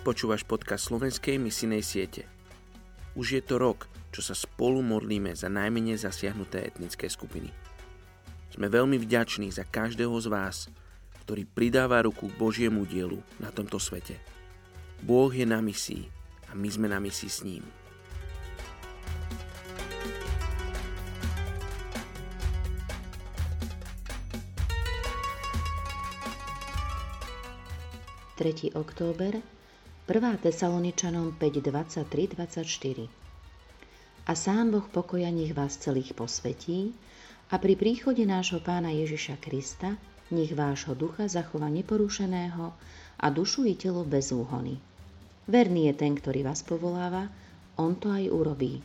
Počúvaš podcast slovenskej misinej siete. Už je to rok, čo sa spolu modlíme za najmenej zasiahnuté etnické skupiny. Sme veľmi vďační za každého z vás, ktorý pridáva ruku k Božiemu dielu na tomto svete. Boh je na misii a my sme na misii s ním. Tretí október 1. Tesaloničanom 5, 23, 24. A sám Boh pokoja nech vás celých posvetí a pri príchode nášho pána Ježiša Krista nech vášho ducha zachová neporušeného a dušu i telo bez úhony. Verný je ten, ktorý vás povoláva, on to aj urobí.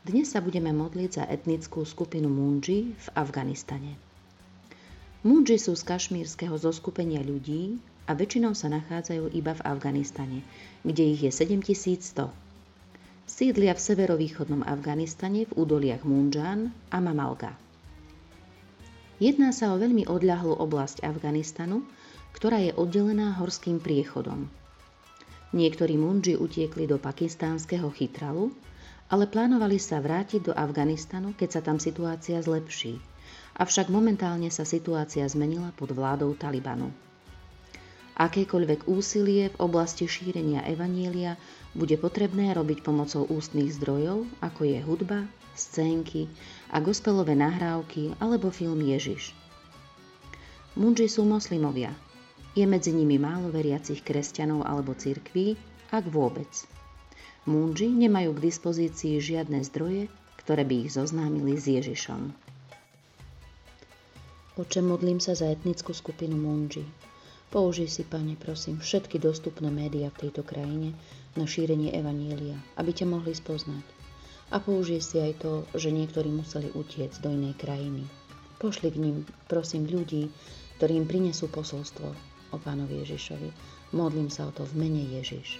Dnes sa budeme modliť za etnickú skupinu Munji v Afganistane. Munji sú z kašmírskeho zoskupenia ľudí, a väčšinou sa nachádzajú iba v Afganistane, kde ich je 7100. Sídlia v severovýchodnom Afganistane v údoliach Munjan a Mamalga. Jedná sa o veľmi odľahlú oblasť Afganistanu, ktorá je oddelená horským priechodom. Niektorí Munži utiekli do pakistánskeho chytralu, ale plánovali sa vrátiť do Afganistanu, keď sa tam situácia zlepší. Avšak momentálne sa situácia zmenila pod vládou Talibanu. Akékoľvek úsilie v oblasti šírenia evanielia bude potrebné robiť pomocou ústnych zdrojov, ako je hudba, scénky a gospelové nahrávky alebo film Ježiš. Munži sú moslimovia. Je medzi nimi málo veriacich kresťanov alebo cirkví, ak vôbec. Munži nemajú k dispozícii žiadne zdroje, ktoré by ich zoznámili s Ježišom. Oče, modlím sa za etnickú skupinu Munži, Použij si, Pane, prosím, všetky dostupné médiá v tejto krajine na šírenie Evanília, aby ťa mohli spoznať. A použij si aj to, že niektorí museli utiecť do inej krajiny. Pošli k ním, prosím, ľudí, ktorí im prinesú posolstvo o Pánovi Ježišovi. Modlím sa o to v mene Ježiš.